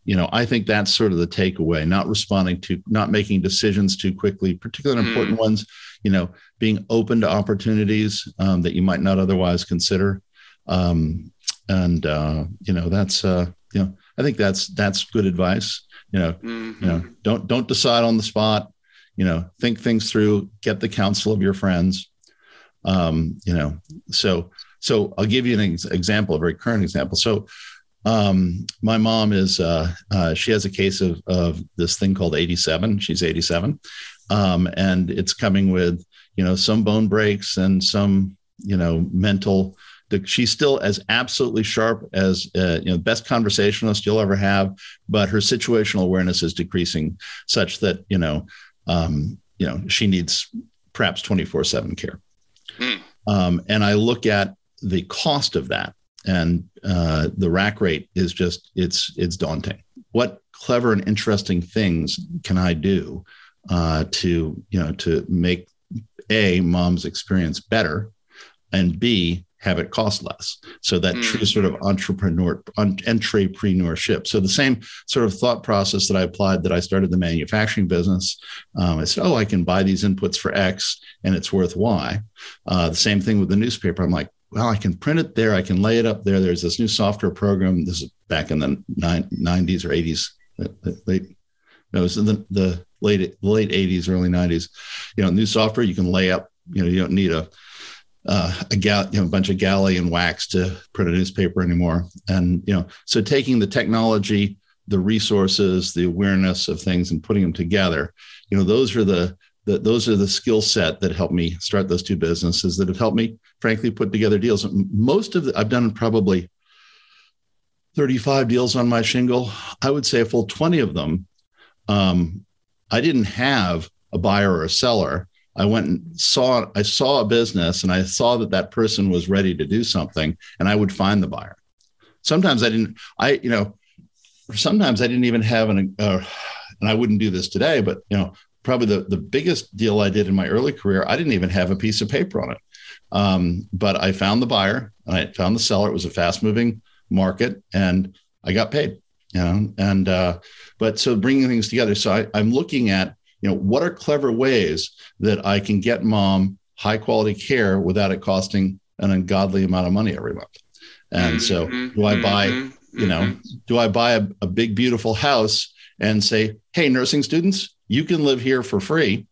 you know i think that's sort of the takeaway not responding to not making decisions too quickly particularly mm. important ones you know being open to opportunities um, that you might not otherwise consider um, and uh, you know that's uh, you know i think that's that's good advice you know mm-hmm. you know don't don't decide on the spot you know think things through get the counsel of your friends um, you know so so I'll give you an ex- example, a very current example. So um, my mom is uh, uh, she has a case of of this thing called 87. She's 87, um, and it's coming with you know some bone breaks and some you know mental. She's still as absolutely sharp as uh, you know best conversationalist you'll ever have, but her situational awareness is decreasing such that you know um, you know she needs perhaps 24 seven care. Mm. Um, and I look at the cost of that and uh, the rack rate is just it's it's daunting. What clever and interesting things can I do uh, to you know to make a mom's experience better, and b have it cost less. So that mm. true sort of entrepreneur entrepreneurship. So the same sort of thought process that I applied that I started the manufacturing business. Um, I said, oh, I can buy these inputs for X and it's worth Y. Uh, the same thing with the newspaper. I'm like, well, I can print it there. I can lay it up there. There's this new software program. This is back in the 90s or 80s, late it was in the, the late late 80s, early 90s. You know, new software you can lay up. You know, you don't need a uh, a gal, you know, a bunch of galley and wax to print a newspaper anymore. And you know, so taking the technology, the resources, the awareness of things, and putting them together, you know, those are the, the those are the skill set that helped me start those two businesses that have helped me, frankly, put together deals. Most of the, I've done probably 35 deals on my shingle. I would say a full 20 of them. Um, I didn't have a buyer or a seller. I went and saw I saw a business and I saw that that person was ready to do something and I would find the buyer. Sometimes I didn't I you know sometimes I didn't even have an uh, and I wouldn't do this today but you know probably the the biggest deal I did in my early career I didn't even have a piece of paper on it. Um, but I found the buyer and I found the seller. It was a fast moving market and I got paid you know and uh, but so bringing things together. So I, i'm looking at you know what are clever ways that i can get mom high quality care without it costing an ungodly amount of money every month. And mm-hmm, so do i buy mm-hmm, you know mm-hmm. do i buy a, a big beautiful house and say hey nursing students you can live here for free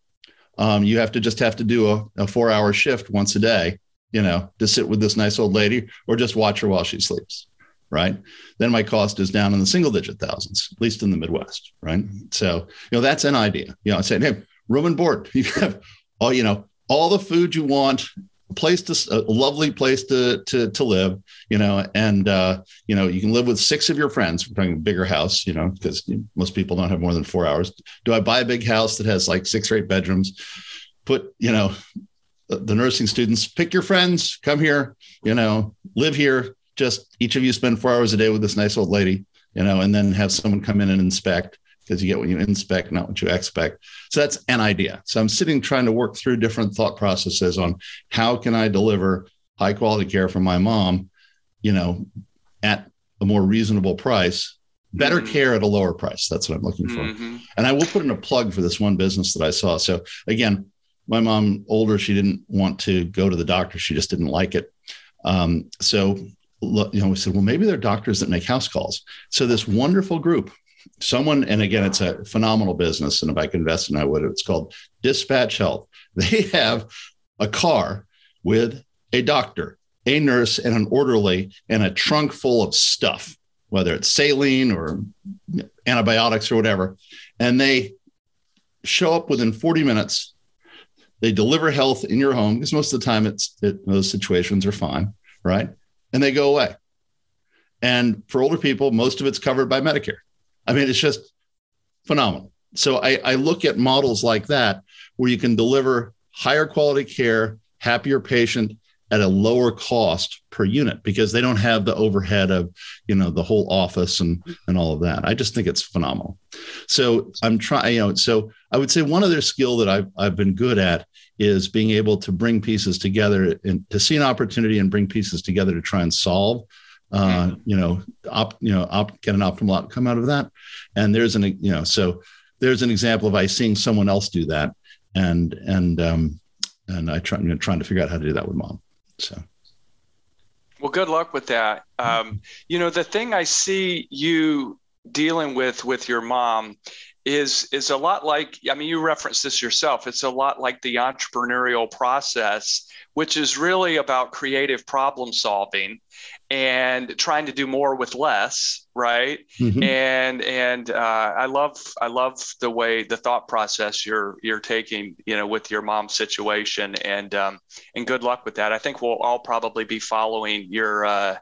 um, you have to just have to do a, a four hour shift once a day you know to sit with this nice old lady or just watch her while she sleeps right? Then my cost is down in the single digit thousands, at least in the Midwest, right? So, you know, that's an idea. You know, I said, hey, room and board. You have all, you know, all the food you want, place to a lovely place to to to live, you know, and uh, you know, you can live with six of your friends. We're talking a bigger house, you know, because most people don't have more than four hours. Do I buy a big house that has like six or eight bedrooms? Put, you know, the nursing students, pick your friends, come here, you know, live here, just each of you spend four hours a day with this nice old lady, you know, and then have someone come in and inspect because you get what you inspect, not what you expect. So that's an idea. So I'm sitting trying to work through different thought processes on how can I deliver high quality care for my mom, you know, at a more reasonable price, better mm-hmm. care at a lower price. That's what I'm looking for. Mm-hmm. And I will put in a plug for this one business that I saw. So again, my mom older, she didn't want to go to the doctor. She just didn't like it. Um, so you know, we said, well, maybe there are doctors that make house calls. So this wonderful group, someone, and again, it's a phenomenal business. And if I could invest in, I would. It's called Dispatch Health. They have a car with a doctor, a nurse, and an orderly, and a trunk full of stuff, whether it's saline or antibiotics or whatever. And they show up within 40 minutes. They deliver health in your home because most of the time it's it, those situations are fine, right? and they go away. And for older people, most of it's covered by Medicare. I mean, it's just phenomenal. So I, I look at models like that where you can deliver higher quality care, happier patient at a lower cost per unit because they don't have the overhead of you know the whole office and and all of that i just think it's phenomenal so i'm trying you know so i would say one other skill that i've, I've been good at is being able to bring pieces together and to see an opportunity and bring pieces together to try and solve uh, you know op, you know op, get an optimal outcome out of that. And there's an you know so there's an example of i seeing someone else do that. And and um and i try you know, trying to figure out how to do that with mom. So. Well good luck with that. Um you know the thing i see you dealing with with your mom is is a lot like i mean you referenced this yourself. It's a lot like the entrepreneurial process which is really about creative problem solving and trying to do more with less right? Mm-hmm. and and uh, i love i love the way the thought process you're you're taking you know with your mom's situation. And um, and good luck with that. I think we'll all probably be following your uh,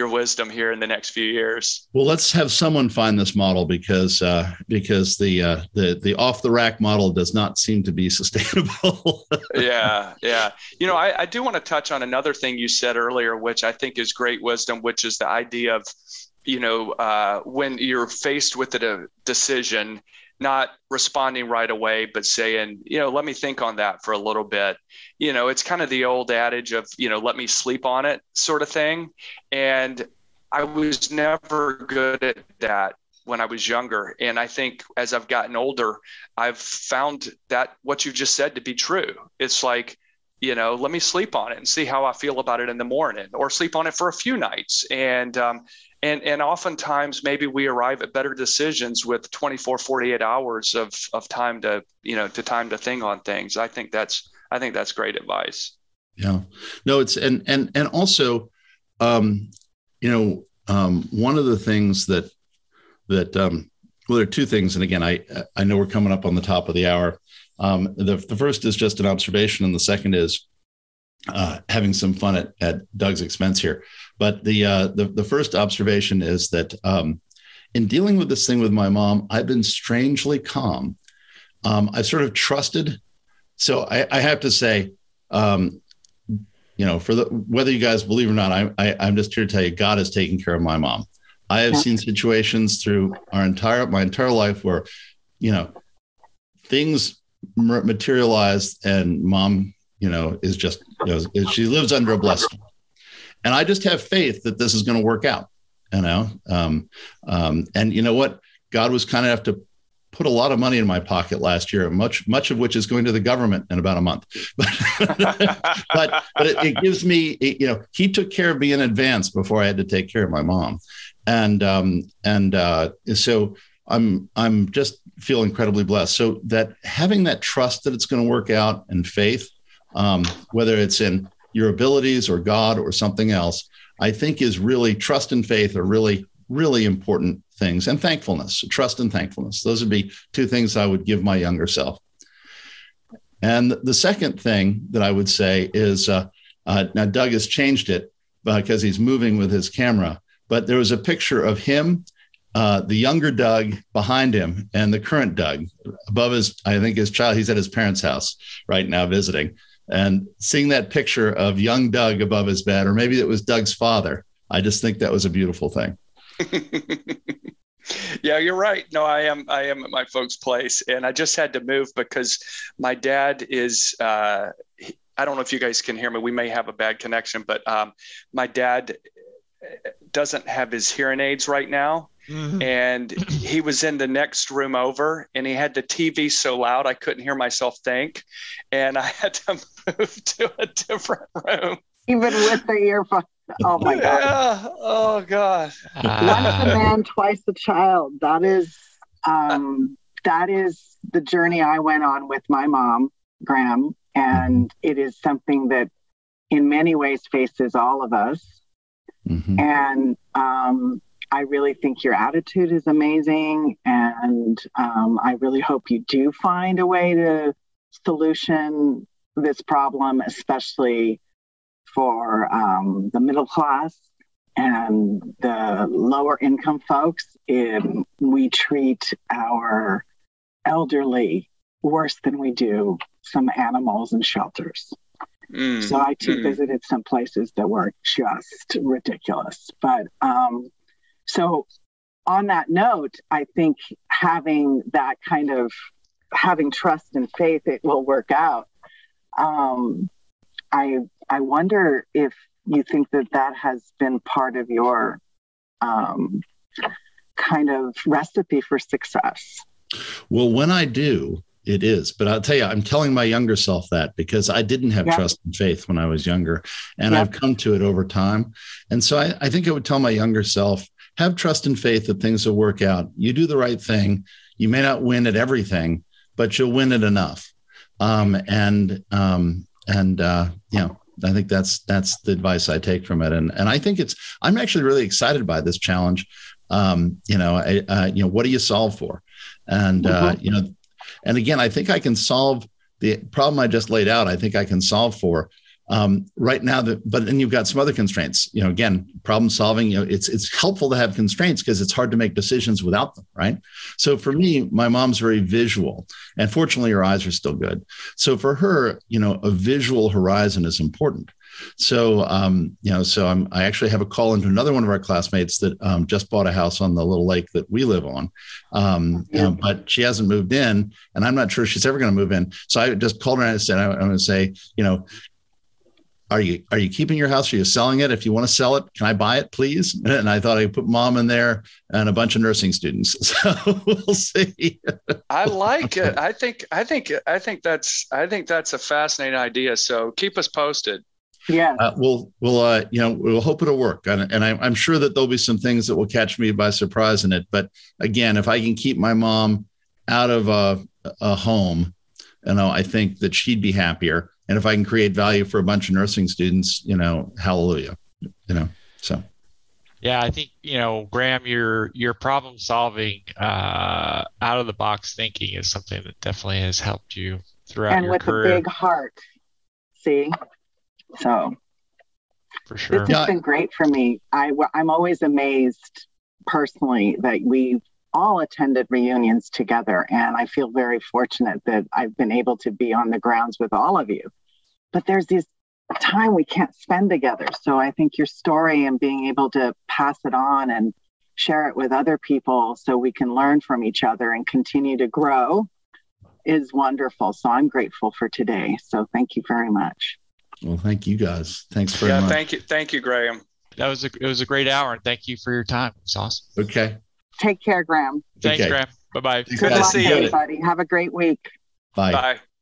your wisdom here in the next few years. Well, let's have someone find this model because uh, because the uh, the the off the rack model does not seem to be sustainable. yeah, yeah. You know, I, I do want to touch on another thing you said earlier, which I think is great wisdom, which is the idea of you know uh, when you're faced with a decision not responding right away, but saying, you know, let me think on that for a little bit. You know, it's kind of the old adage of, you know, let me sleep on it sort of thing. And I was never good at that when I was younger. And I think as I've gotten older, I've found that what you just said to be true. It's like, you know, let me sleep on it and see how I feel about it in the morning, or sleep on it for a few nights. And um, and and oftentimes maybe we arrive at better decisions with 24, 48 hours of of time to you know to time to think on things. I think that's I think that's great advice. Yeah, no, it's and and and also, um, you know, um, one of the things that that um, well, there are two things, and again, I I know we're coming up on the top of the hour. Um, the, the first is just an observation, and the second is uh, having some fun at, at Doug's expense here. But the, uh, the, the first observation is that um, in dealing with this thing with my mom, I've been strangely calm. Um, I sort of trusted. So I, I have to say, um, you know, for the whether you guys believe or not, I, I I'm just here to tell you, God has taken care of my mom. I have seen situations through our entire my entire life where, you know, things materialized and mom you know is just you know she lives under a blessing. And i just have faith that this is going to work out you know? Um, um, and you know what? God was kind of have to put a lot of money in my pocket last year much much of which is going to the government in about a month. But but, but it, it, gives me you know he took care of me in advance before i had to take care of my mom. And um, and uh, so i'm i'm just feel incredibly blessed. So that having that trust that it's going to work out and faith, um, whether it's in your abilities or God or something else, I think is really trust and faith are really, really important things. And thankfulness, trust and thankfulness. Those would be two things I would give my younger self. And the second thing that I would say is uh, uh, now Doug has changed it because he's moving with his camera, but there was a picture of him uh, the younger Doug behind him and the current Doug above his, I think his child, he's at his parents' house right now visiting. And seeing that picture of young Doug above his bed, or maybe it was Doug's father, I just think that was a beautiful thing. yeah, you're right. No, I am. I am at my folks' place, and I just had to move because my dad is. Uh, I don't know if you guys can hear me. We may have a bad connection, but um, my dad doesn't have his hearing aids right now, Mm-hmm. And he was in the next room over and he had the TV so loud I couldn't hear myself think. And I had to move to a different room. Even with the earphones. Oh my God. Yeah. Oh God. Once a man, twice a child. That is um that is the journey I went on with my mom, Graham. And it is something that in many ways faces all of us. Mm-hmm. And um I really think your attitude is amazing. And um, I really hope you do find a way to solution this problem, especially for um, the middle class and the lower income folks. We treat our elderly worse than we do some animals in shelters. Mm, so I too mm. visited some places that were just ridiculous. But um, so, on that note, I think having that kind of having trust and faith it will work out. Um, I I wonder if you think that that has been part of your um, kind of recipe for success. Well, when I do, it is. But I'll tell you, I'm telling my younger self that because I didn't have trust and faith when I was younger, and I've come to it over time. And so I, I think I would tell my younger self have trust and faith that things will work out. You do the right thing. You may not win at everything, but you'll win at enough. Um, and um, and uh, you know, I think that's that's the advice I take from it. And and I think it's I'm actually really excited by this challenge. Um, you know, I, uh, you know, what do you solve for? And uh, mm-hmm. you know, and again, I think I can solve the problem I just laid out. I think I can solve for um, right now but then you've got some other constraints you know again problem solving you know it's it's helpful to have constraints because it's hard to make decisions without them right so for me my mom's very visual and fortunately her eyes are still good so for her you know a visual horizon is important so, um, you know, so I'm, I actually have a call into another one of our classmates that um, just bought a house on the little lake that we live on, um, yeah. but she hasn't moved in, and I'm not sure she's ever going to move in. So I just called her and I said, I'm going to say, you know, are you are you keeping your house? Are you selling it? If you want to sell it, can I buy it, please? And I thought I'd put mom in there and a bunch of nursing students. So we'll see. I like it. I think I think I think that's I think that's a fascinating idea. So keep us posted. Yeah. Uh, we'll we'll uh, you know we'll hope it'll work, and, and I, I'm sure that there'll be some things that will catch me by surprise in it. But again, if I can keep my mom out of a, a home, you know, I think that she'd be happier. And if I can create value for a bunch of nursing students, you know, hallelujah. You know, so. Yeah, I think you know, Graham, your your problem solving, uh, out of the box thinking is something that definitely has helped you throughout and your with career. a big heart. See, so for sure. this has been great for me. I I'm always amazed personally that we've all attended reunions together, and I feel very fortunate that I've been able to be on the grounds with all of you. But there's this time we can't spend together. So I think your story and being able to pass it on and share it with other people so we can learn from each other and continue to grow is wonderful. So I'm grateful for today. So thank you very much. Well, thank you guys. Thanks very yeah, much. thank you, thank you, Graham. That was a it was a great hour, and thank you for your time. It was awesome. Okay. Take care, Graham. Thanks, Okay. Graham. Bye bye. Good Good to luck, see you. everybody. Have a great week. Bye. Bye.